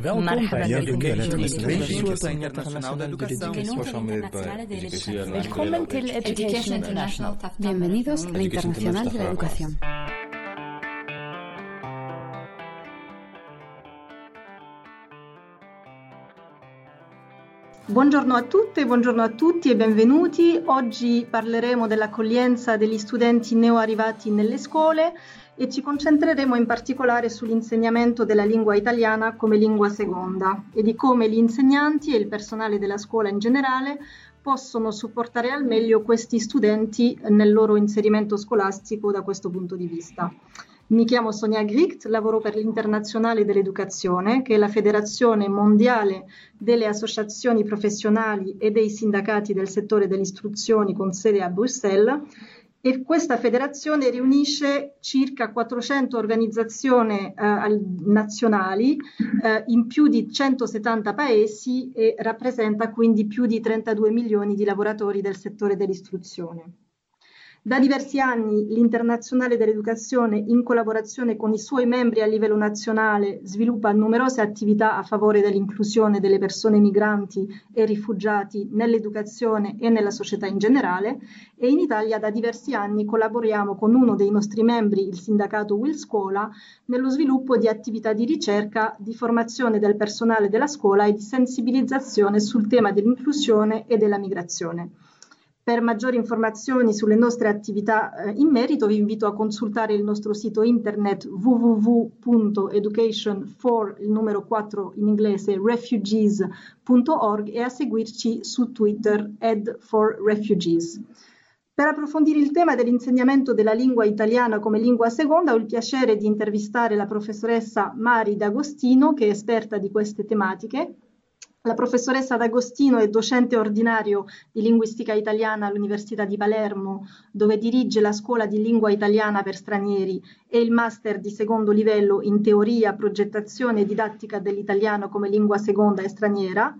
Welkom bij de International de Educação. Education International. Bienvenidos al Internacional de la Educación. Buongiorno a tutte, buongiorno a tutti e benvenuti. Oggi parleremo dell'accoglienza degli studenti neoarrivati nelle scuole e ci concentreremo in particolare sull'insegnamento della lingua italiana come lingua seconda e di come gli insegnanti e il personale della scuola in generale possono supportare al meglio questi studenti nel loro inserimento scolastico da questo punto di vista. Mi chiamo Sonia Gricht, lavoro per l'Internazionale dell'Educazione, che è la federazione mondiale delle associazioni professionali e dei sindacati del settore dell'istruzione con sede a Bruxelles e questa federazione riunisce circa 400 organizzazioni eh, nazionali eh, in più di 170 paesi e rappresenta quindi più di 32 milioni di lavoratori del settore dell'istruzione. Da diversi anni l'Internazionale dell'Educazione, in collaborazione con i suoi membri a livello nazionale, sviluppa numerose attività a favore dell'inclusione delle persone migranti e rifugiati nell'educazione e nella società in generale e in Italia da diversi anni collaboriamo con uno dei nostri membri, il sindacato Will Scuola, nello sviluppo di attività di ricerca, di formazione del personale della scuola e di sensibilizzazione sul tema dell'inclusione e della migrazione. Per maggiori informazioni sulle nostre attività eh, in merito vi invito a consultare il nostro sito internet www.education for il numero 4 in inglese refugees.org e a seguirci su Twitter ed for refugees. Per approfondire il tema dell'insegnamento della lingua italiana come lingua seconda ho il piacere di intervistare la professoressa Mari D'Agostino che è esperta di queste tematiche la professoressa D'Agostino è docente ordinario di linguistica italiana all'Università di Palermo, dove dirige la scuola di lingua italiana per stranieri e il master di secondo livello in teoria, progettazione e didattica dell'italiano come lingua seconda e straniera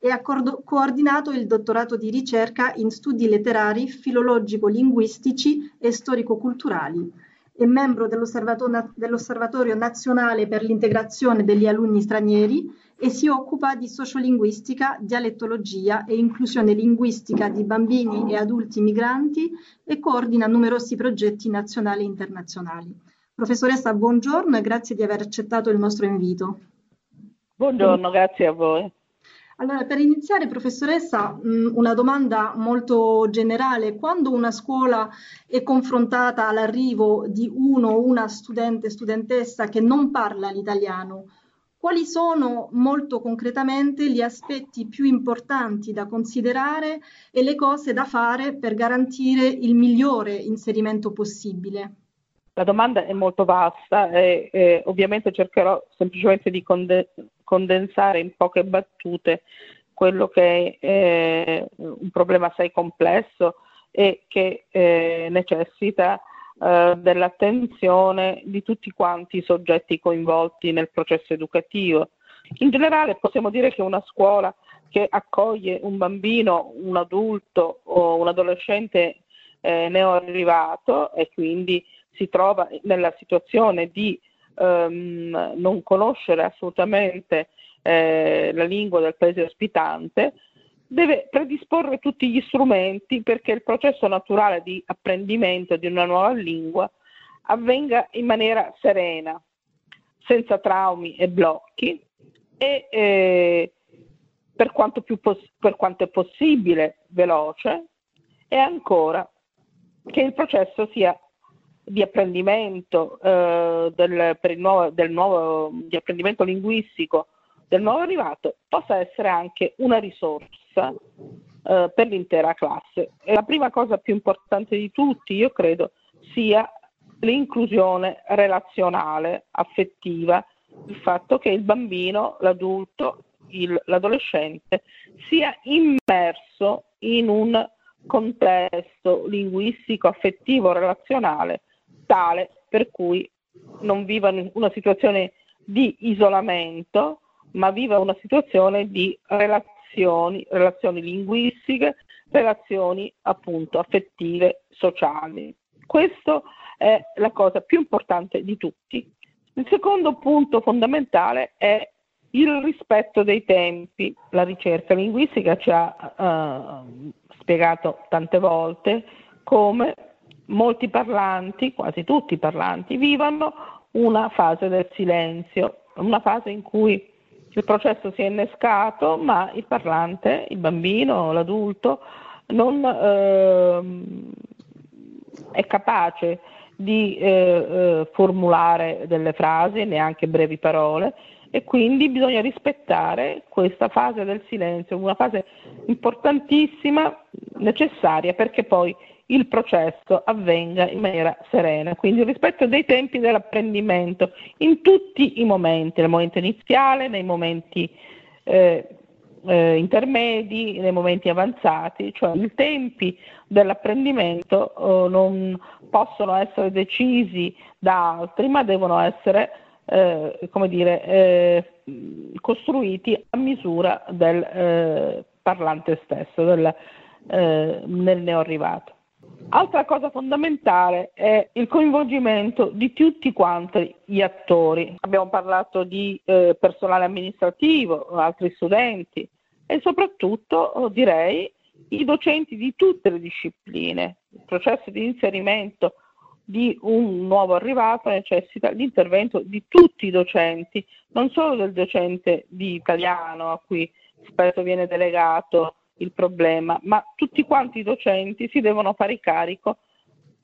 e ha coordinato il dottorato di ricerca in studi letterari, filologico-linguistici e storico-culturali. È membro dell'Osservatorio Nazionale per l'integrazione degli alunni stranieri e si occupa di sociolinguistica, dialettologia e inclusione linguistica di bambini e adulti migranti e coordina numerosi progetti nazionali e internazionali. Professoressa, buongiorno e grazie di aver accettato il nostro invito. Buongiorno, grazie a voi. Allora, per iniziare, professoressa, una domanda molto generale. Quando una scuola è confrontata all'arrivo di uno o una studente, studentessa che non parla l'italiano, quali sono molto concretamente gli aspetti più importanti da considerare e le cose da fare per garantire il migliore inserimento possibile? La domanda è molto vasta e, e ovviamente cercherò semplicemente di conde- condensare in poche battute quello che è eh, un problema assai complesso e che eh, necessita eh, dell'attenzione di tutti quanti i soggetti coinvolti nel processo educativo. In generale possiamo dire che una scuola che accoglie un bambino, un adulto o un adolescente eh, neoarrivato e quindi si trova nella situazione di ehm, non conoscere assolutamente eh, la lingua del paese ospitante, deve predisporre tutti gli strumenti perché il processo naturale di apprendimento di una nuova lingua avvenga in maniera serena, senza traumi e blocchi e eh, per, quanto poss- per quanto è possibile veloce e ancora che il processo sia di apprendimento eh, del, nuovo, del nuovo, di apprendimento linguistico del nuovo arrivato possa essere anche una risorsa eh, per l'intera classe. E la prima cosa più importante di tutti, io credo, sia l'inclusione relazionale, affettiva, il fatto che il bambino, l'adulto, il, l'adolescente sia immerso in un contesto linguistico, affettivo, relazionale tale per cui non viva una situazione di isolamento, ma viva una situazione di relazioni, relazioni linguistiche, relazioni appunto affettive, sociali. Questa è la cosa più importante di tutti. Il secondo punto fondamentale è il rispetto dei tempi. La ricerca linguistica ci ha uh, spiegato tante volte come molti parlanti, quasi tutti i parlanti, vivono una fase del silenzio, una fase in cui il processo si è innescato, ma il parlante, il bambino, l'adulto, non eh, è capace di eh, eh, formulare delle frasi, neanche brevi parole, e quindi bisogna rispettare questa fase del silenzio, una fase importantissima, necessaria perché poi il processo avvenga in maniera serena. Quindi rispetto dei tempi dell'apprendimento in tutti i momenti, nel momento iniziale, nei momenti eh, eh, intermedi, nei momenti avanzati, cioè i tempi dell'apprendimento eh, non possono essere decisi da altri, ma devono essere eh, come dire, eh, costruiti a misura del eh, parlante stesso, del, nel neoarrivato. Altra cosa fondamentale è il coinvolgimento di tutti quanti gli attori. Abbiamo parlato di eh, personale amministrativo, altri studenti e soprattutto oh, direi i docenti di tutte le discipline. Il processo di inserimento di un nuovo arrivato necessita l'intervento di tutti i docenti, non solo del docente di italiano a cui spesso viene delegato il problema, ma tutti quanti i docenti si devono fare carico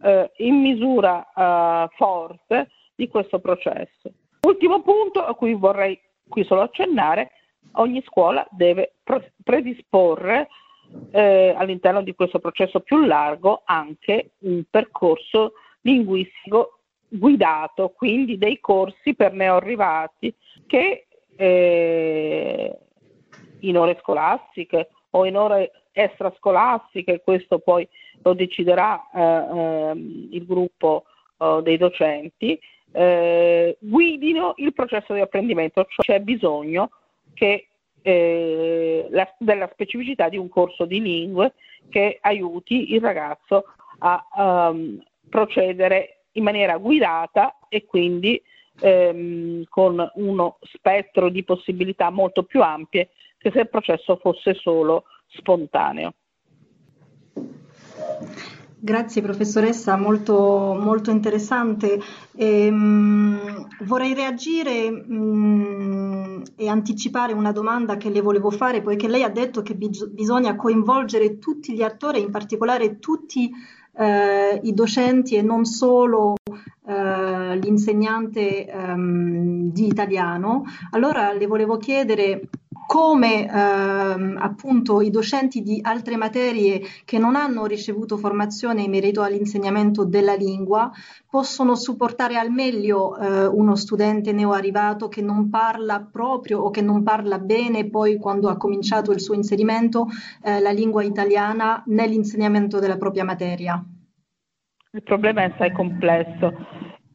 eh, in misura eh, forte di questo processo. Ultimo punto a cui vorrei qui solo accennare, ogni scuola deve predisporre eh, all'interno di questo processo più largo anche un percorso linguistico guidato, quindi dei corsi per neoarrivati che eh, in ore scolastiche o in ore extrascolastiche, questo poi lo deciderà eh, ehm, il gruppo eh, dei docenti, eh, guidino il processo di apprendimento, cioè c'è bisogno che, eh, la, della specificità di un corso di lingue che aiuti il ragazzo a um, procedere in maniera guidata e quindi ehm, con uno spettro di possibilità molto più ampie che se il processo fosse solo spontaneo. Grazie professoressa, molto, molto interessante. Ehm, vorrei reagire mh, mm, e anticipare una domanda che le volevo fare, poiché lei ha detto che bis- bisogna coinvolgere tutti gli attori, in particolare tutti eh, i docenti e non solo eh, l'insegnante ehm, di italiano. Allora le volevo chiedere come ehm, appunto i docenti di altre materie che non hanno ricevuto formazione in merito all'insegnamento della lingua possono supportare al meglio eh, uno studente neoarrivato che non parla proprio o che non parla bene poi quando ha cominciato il suo inserimento eh, la lingua italiana nell'insegnamento della propria materia. Il problema è assai complesso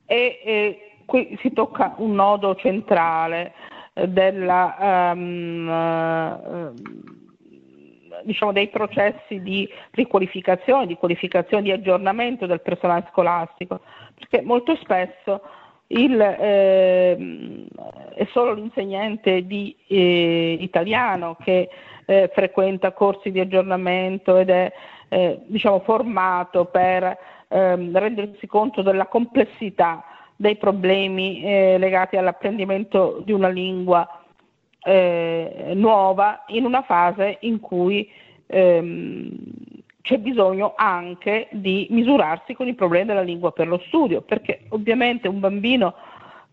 e, e qui si tocca un nodo centrale della, um, diciamo dei processi di riqualificazione, di qualificazione, di aggiornamento del personale scolastico, perché molto spesso il, eh, è solo l'insegnante di eh, italiano che eh, frequenta corsi di aggiornamento ed è eh, diciamo, formato per ehm, rendersi conto della complessità dei problemi eh, legati all'apprendimento di una lingua eh, nuova in una fase in cui ehm, c'è bisogno anche di misurarsi con i problemi della lingua per lo studio, perché ovviamente un bambino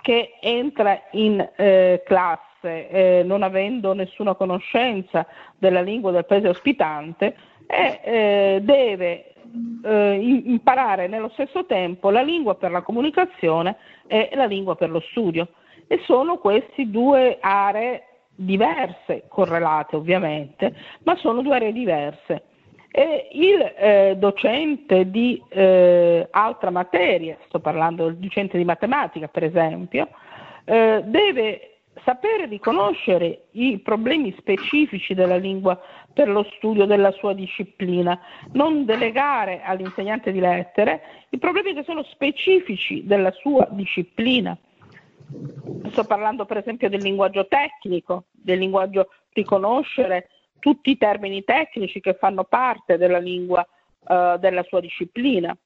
che entra in eh, classe eh, non avendo nessuna conoscenza della lingua del paese ospitante eh, deve eh, imparare nello stesso tempo la lingua per la comunicazione e la lingua per lo studio. E sono queste due aree diverse, correlate ovviamente, ma sono due aree diverse. E il eh, docente di eh, altra materia, sto parlando del docente di matematica per esempio, eh, deve sapere riconoscere i problemi specifici della lingua per lo studio della sua disciplina, non delegare all'insegnante di lettere i problemi che sono specifici della sua disciplina. Sto parlando per esempio del linguaggio tecnico, del linguaggio riconoscere tutti i termini tecnici che fanno parte della lingua eh, della sua disciplina.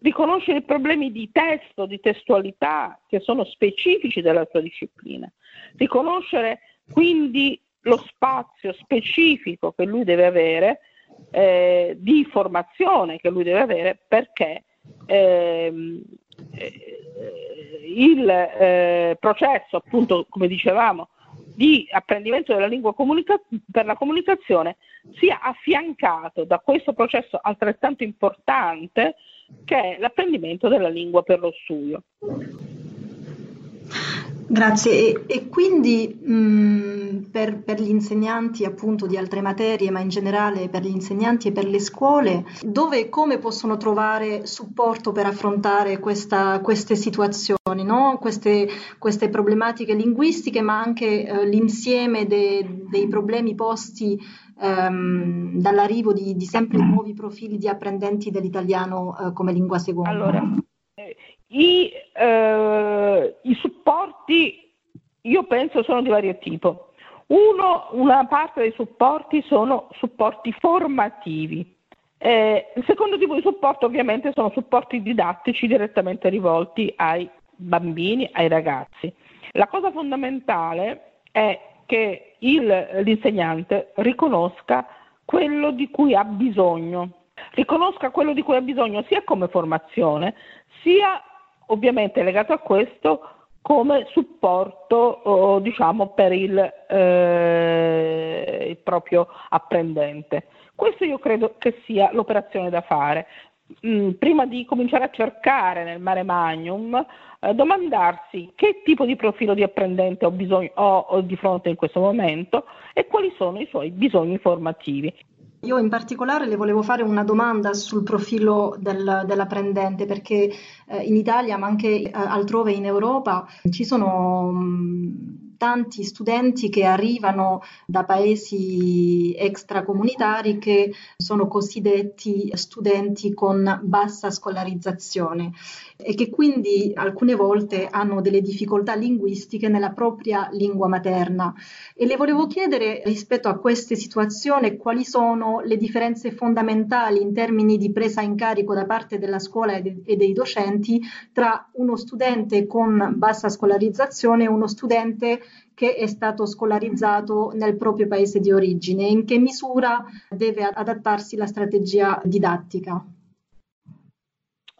Riconoscere i problemi di testo, di testualità che sono specifici della sua disciplina. Riconoscere quindi lo spazio specifico che lui deve avere eh, di formazione che lui deve avere perché ehm, eh, il eh, processo, appunto, come dicevamo, di apprendimento della lingua comunica- per la comunicazione sia affiancato da questo processo altrettanto importante che è l'apprendimento della lingua per lo studio. Grazie. E, e quindi mh, per, per, gli insegnanti appunto di altre materie, ma in generale per gli insegnanti e per le scuole, dove e come possono trovare supporto per affrontare questa, queste situazioni, no? queste, queste, problematiche linguistiche, ma anche eh, l'insieme de, dei problemi posti ehm, dall'arrivo di, di, sempre nuovi profili di apprendenti dell'italiano eh, come lingua seconda? Allora, i, eh, I, supporti, io penso, sono di vario tipo. Uno, una parte dei supporti sono supporti formativi. Eh, il secondo tipo di supporto ovviamente sono supporti didattici direttamente rivolti ai bambini, ai ragazzi. La cosa fondamentale è che il, l'insegnante riconosca quello di cui ha bisogno, riconosca quello di cui ha bisogno sia come formazione, sia ovviamente legato a questo come supporto diciamo, per il, eh, il, proprio apprendente. Questo io credo che sia l'operazione da fare. Mm, prima di cominciare a cercare nel mare magnum, eh, domandarsi che tipo di profilo di apprendente ho, bisogno, ho, ho di fronte in questo momento e quali sono i suoi bisogni formativi. Io in particolare le volevo fare una domanda sul profilo del, dell'apprendente perché eh, in Italia ma anche eh, altrove in Europa ci sono mh, tanti studenti che arrivano da paesi extracomunitari che sono cosiddetti studenti con bassa scolarizzazione e che quindi alcune volte hanno delle difficoltà linguistiche nella propria lingua materna. E le volevo chiedere rispetto a queste situazioni quali sono le differenze fondamentali in termini di presa in carico da parte della scuola e dei docenti tra uno studente con bassa scolarizzazione e uno studente che è stato scolarizzato nel proprio paese di origine in che misura deve adattarsi la strategia didattica.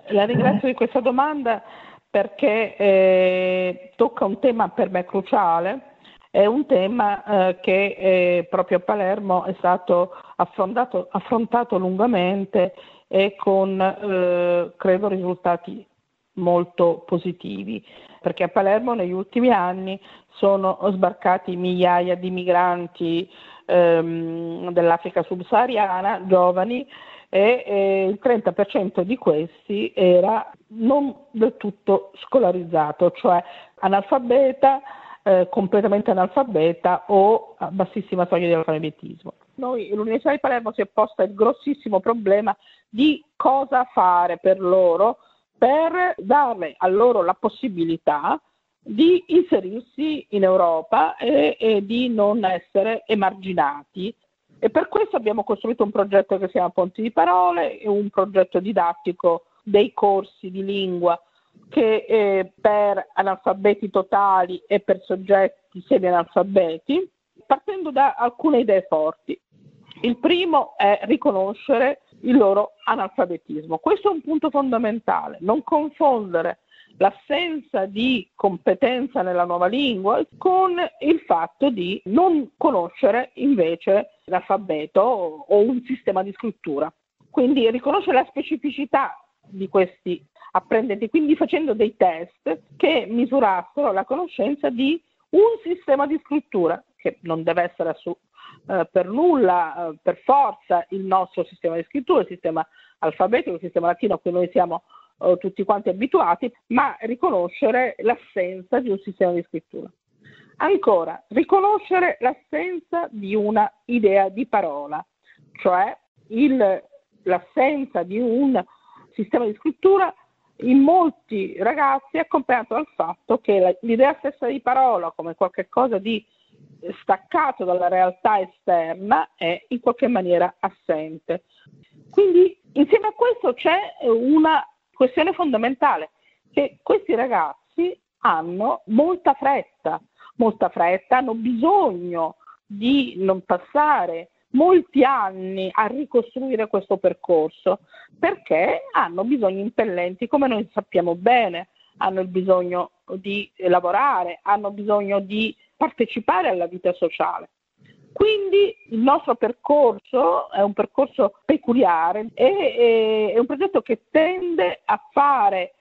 La ringrazio di questa domanda perché eh, tocca un tema per me cruciale, è un tema eh, che eh, proprio a Palermo è stato affrontato, affrontato lungamente e con, eh, credo, risultati molto positivi, perché a Palermo negli ultimi anni sono sbarcati migliaia di migranti ehm, dell'Africa subsahariana, giovani, e eh, il 30% di questi era non del tutto scolarizzato, cioè analfabeta, eh, completamente analfabeta o a bassissima soglia di alfabetismo. Noi, l'Università di Palermo si è posta il grossissimo problema di cosa fare per loro per dare a loro la possibilità di inserirsi in Europa e, e di non essere emarginati e per questo abbiamo costruito un progetto che si chiama Ponti di Parole, un progetto didattico dei corsi di lingua che eh, per analfabeti totali e per soggetti semi-analfabeti, partendo da alcune idee forti. Il primo è riconoscere il loro analfabetismo. Questo è un punto fondamentale, non confondere l'assenza di competenza nella nuova lingua con il fatto di non conoscere invece l'alfabeto o un sistema di scrittura. Quindi riconoscere la specificità di questi apprendenti, quindi facendo dei test che misurassero la conoscenza di un sistema di scrittura, che non deve essere su, eh, per nulla, eh, per forza il nostro sistema di scrittura, il sistema alfabetico, il sistema latino a cui noi siamo eh, tutti quanti abituati, ma riconoscere l'assenza di un sistema di scrittura. Ancora, riconoscere l'assenza di una idea di parola, cioè il, l'assenza di un sistema di scrittura in molti ragazzi è accompagnato dal fatto che l'idea stessa di parola come qualcosa di staccato dalla realtà esterna è in qualche maniera assente. Quindi insieme a questo c'è una questione fondamentale, che questi ragazzi hanno molta fretta, molta fretta, hanno bisogno di non passare molti anni a ricostruire questo percorso perché hanno bisogni impellenti, come noi sappiamo bene, hanno il bisogno di lavorare, hanno bisogno di partecipare alla vita sociale. Quindi il nostro percorso è un percorso peculiare, è, è un progetto che tende a fare,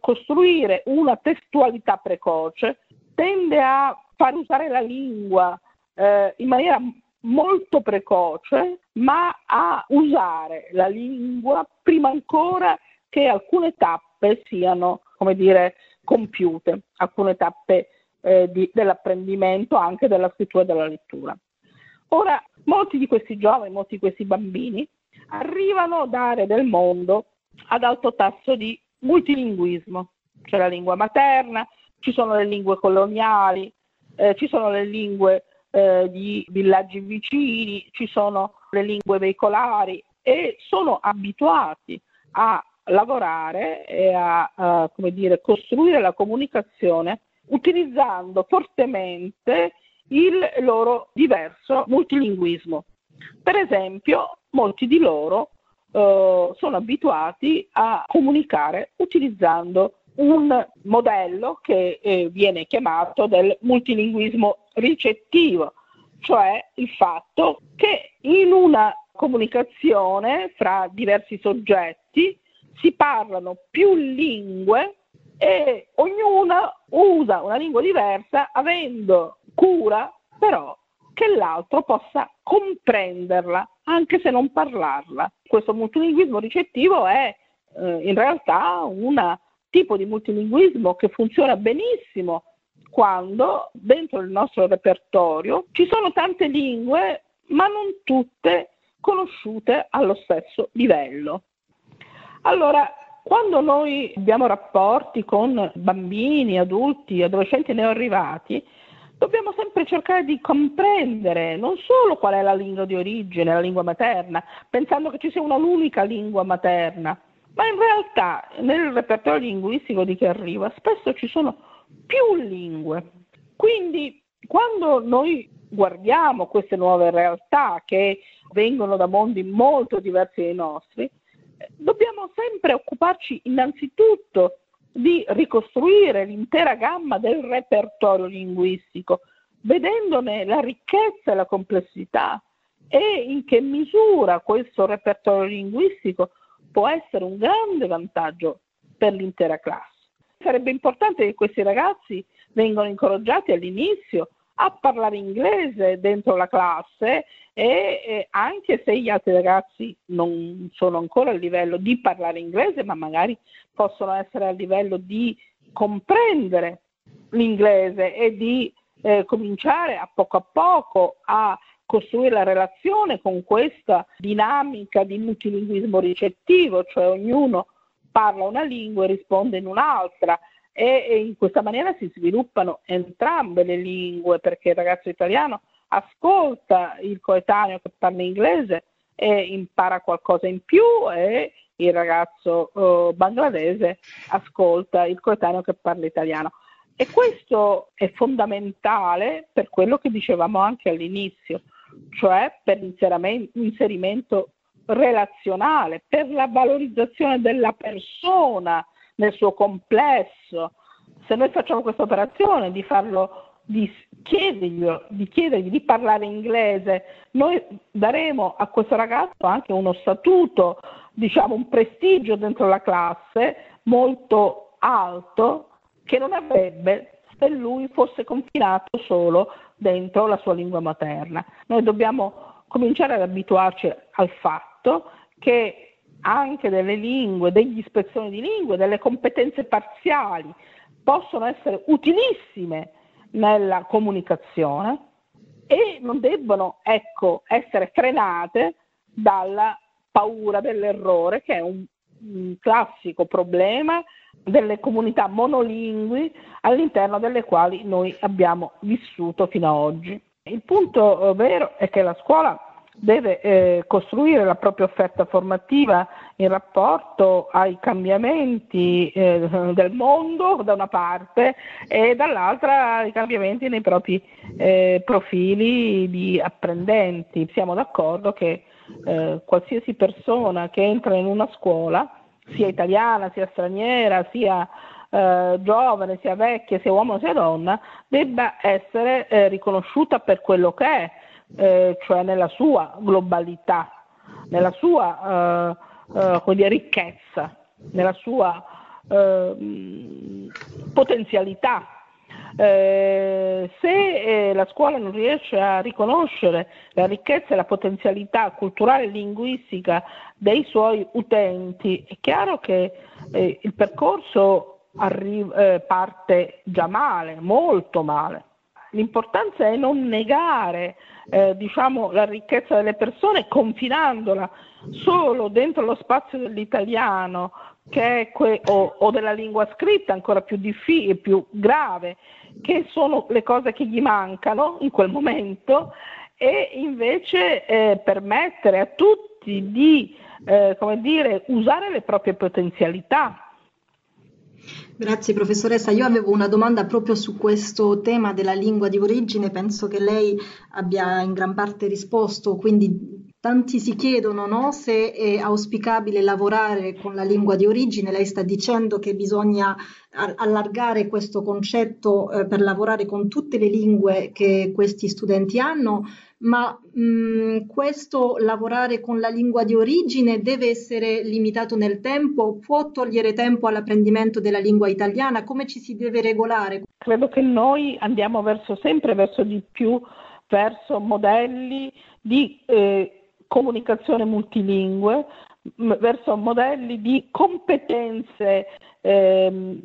costruire una testualità precoce, tende a far usare la lingua eh, in maniera molto precoce, ma a usare la lingua prima ancora che alcune tappe siano, come dire, compiute, alcune tappe eh, di, dell'apprendimento, anche della scrittura e della lettura. Ora, molti di questi giovani, molti di questi bambini arrivano da aree del mondo ad alto tasso di multilinguismo, c'è la lingua materna, ci sono le lingue coloniali, eh, ci sono le lingue eh, di villaggi vicini, ci sono le lingue veicolari e sono abituati a lavorare e a, a dire, costruire la comunicazione utilizzando fortemente il loro diverso multilinguismo. Per esempio, molti di loro eh, sono abituati a comunicare utilizzando un modello che eh, viene chiamato del multilinguismo ricettivo, cioè il fatto che in una comunicazione fra diversi soggetti si parlano più lingue e ognuna usa una lingua diversa avendo cura però che l'altro possa comprenderla anche se non parlarla. Questo multilinguismo ricettivo è eh, in realtà un tipo di multilinguismo che funziona benissimo quando dentro il nostro repertorio ci sono tante lingue ma non tutte conosciute allo stesso livello. Allora, quando noi abbiamo rapporti con bambini, adulti, adolescenti neoarrivati, dobbiamo sempre cercare di comprendere non solo qual è la lingua di origine, la lingua materna, pensando che ci sia un'unica lingua materna, ma in realtà nel repertorio linguistico di chi arriva spesso ci sono più lingue. Quindi quando noi guardiamo queste nuove realtà che vengono da mondi molto diversi dai nostri, dobbiamo sempre occuparci innanzitutto di ricostruire l'intera gamma del repertorio linguistico, vedendone la ricchezza e la complessità e in che misura questo repertorio linguistico può essere un grande vantaggio per l'intera classe. Sarebbe importante che questi ragazzi vengano incoraggiati all'inizio a parlare inglese dentro la classe e, e, anche se gli altri ragazzi non sono ancora a livello di parlare inglese, ma magari possono essere a livello di comprendere l'inglese e di eh, cominciare a poco a poco a costruire la relazione con questa dinamica di multilinguismo ricettivo, cioè ognuno parla una lingua e risponde in un'altra e, in questa maniera si sviluppano entrambe le lingue perché il ragazzo italiano ascolta il coetaneo che parla inglese e impara qualcosa in più e il ragazzo uh, bangladese ascolta il coetaneo che parla italiano. E questo è fondamentale per quello che dicevamo anche all'inizio, cioè per l'inserimento relazionale, per la valorizzazione della persona nel suo complesso. Se noi facciamo questa operazione di farlo di chiedergli, di chiedergli di parlare inglese, noi daremo a questo ragazzo anche uno statuto, diciamo un prestigio dentro la classe molto alto che non avrebbe se lui fosse confinato solo dentro la sua lingua materna. Noi dobbiamo cominciare ad abituarci al fatto che anche delle lingue, degli ispezioni di lingue, delle competenze parziali possono essere utilissime nella comunicazione e non debbono ecco, essere frenate dalla paura dell'errore che è un mh, classico problema delle comunità monolingui all'interno delle quali noi abbiamo vissuto fino ad oggi. Il punto eh, vero è che la scuola deve eh, costruire la propria offerta formativa in rapporto ai cambiamenti eh, del mondo da una parte e dall'altra ai cambiamenti nei propri eh, profili di apprendenti. Siamo d'accordo che eh, qualsiasi persona che entra in una scuola, sia italiana, sia straniera, sia eh, giovane, sia vecchia, sia uomo, sia donna, debba essere eh, riconosciuta per quello che è eh, cioè nella sua globalità, nella sua eh, eh, ricchezza, nella sua ehm, potenzialità. Eh, se eh, la scuola non riesce a riconoscere la ricchezza e la potenzialità culturale e linguistica dei suoi utenti, è chiaro che eh, il percorso arri- parte già male, molto male. L'importanza è non negare eh, diciamo, la ricchezza delle persone confinandola solo dentro lo spazio dell'italiano que- o, o, della lingua scritta, ancora più difficile, più grave, che sono le cose che gli mancano in quel momento, e invece eh, permettere a tutti di eh, dire, usare le proprie potenzialità Grazie professoressa, io avevo una domanda proprio su questo tema della lingua di origine, penso che lei abbia in gran parte risposto, quindi tanti si chiedono no, se è auspicabile lavorare con la lingua di origine, lei sta dicendo che bisogna allargare questo concetto eh, per lavorare con tutte le lingue che questi studenti hanno, ma mh, mm, questo lavorare con la lingua di origine deve essere limitato nel tempo, può togliere tempo all'apprendimento della lingua italiana, come ci si deve regolare? Credo che noi andiamo verso, sempre verso di più verso modelli di eh, comunicazione multilingue, verso modelli di competenze eh,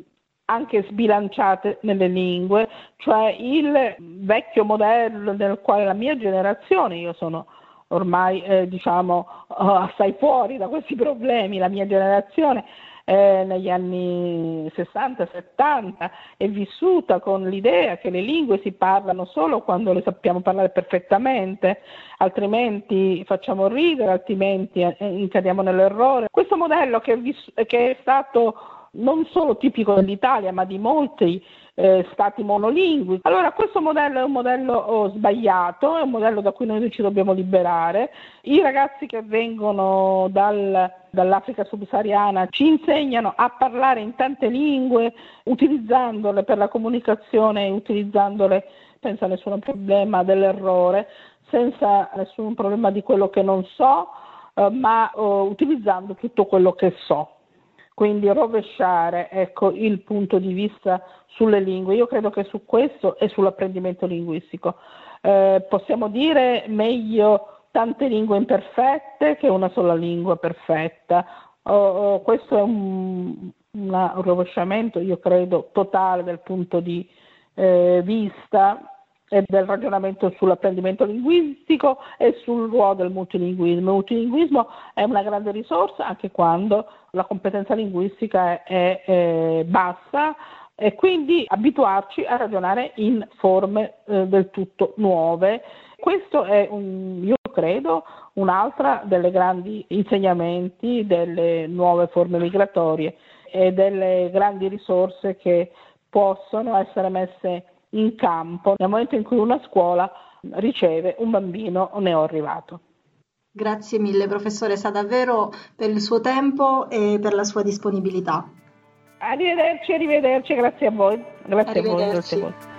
anche sbilanciate nelle lingue, cioè il vecchio modello nel quale la mia generazione, io sono ormai eh, diciamo assai fuori da questi problemi, la mia generazione eh, negli anni 60-70 è vissuta con l'idea che le lingue si parlano solo quando le sappiamo parlare perfettamente, altrimenti facciamo ridere, altrimenti eh, incadiamo nell'errore. Questo modello che è, viss- che è stato non solo tipico dell'Italia, ma di molti eh, stati monolingui. Allora questo modello è un modello oh, sbagliato, è un modello da cui noi ci dobbiamo liberare. I ragazzi che vengono dal, dall'Africa subsahariana ci insegnano a parlare in tante lingue, utilizzandole per la comunicazione, utilizzandole senza nessun problema dell'errore, senza nessun problema di quello che non so, eh, ma oh, utilizzando tutto quello che so quindi rovesciare ecco, il punto di vista sulle lingue. Io credo che su questo e sull'apprendimento linguistico eh, possiamo dire meglio tante lingue imperfette che una sola lingua perfetta. Oh, oh, questo è un, una, un, rovesciamento, io credo, totale dal punto di eh, vista e del ragionamento sull'apprendimento linguistico e sul ruolo del multilinguismo. Il multilinguismo è una grande risorsa anche quando la competenza linguistica è, è bassa e quindi abituarci a ragionare in forme eh, del tutto nuove. Questo è, un, io credo, un'altra delle grandi insegnamenti delle nuove forme migratorie e delle grandi risorse che possono essere messe in campo nel momento in cui una scuola riceve un bambino neoarrivato. Grazie mille professoressa davvero per il suo tempo e per la sua disponibilità. Arrivederci, arrivederci, grazie a voi. Grazie a voi, grazie a voi.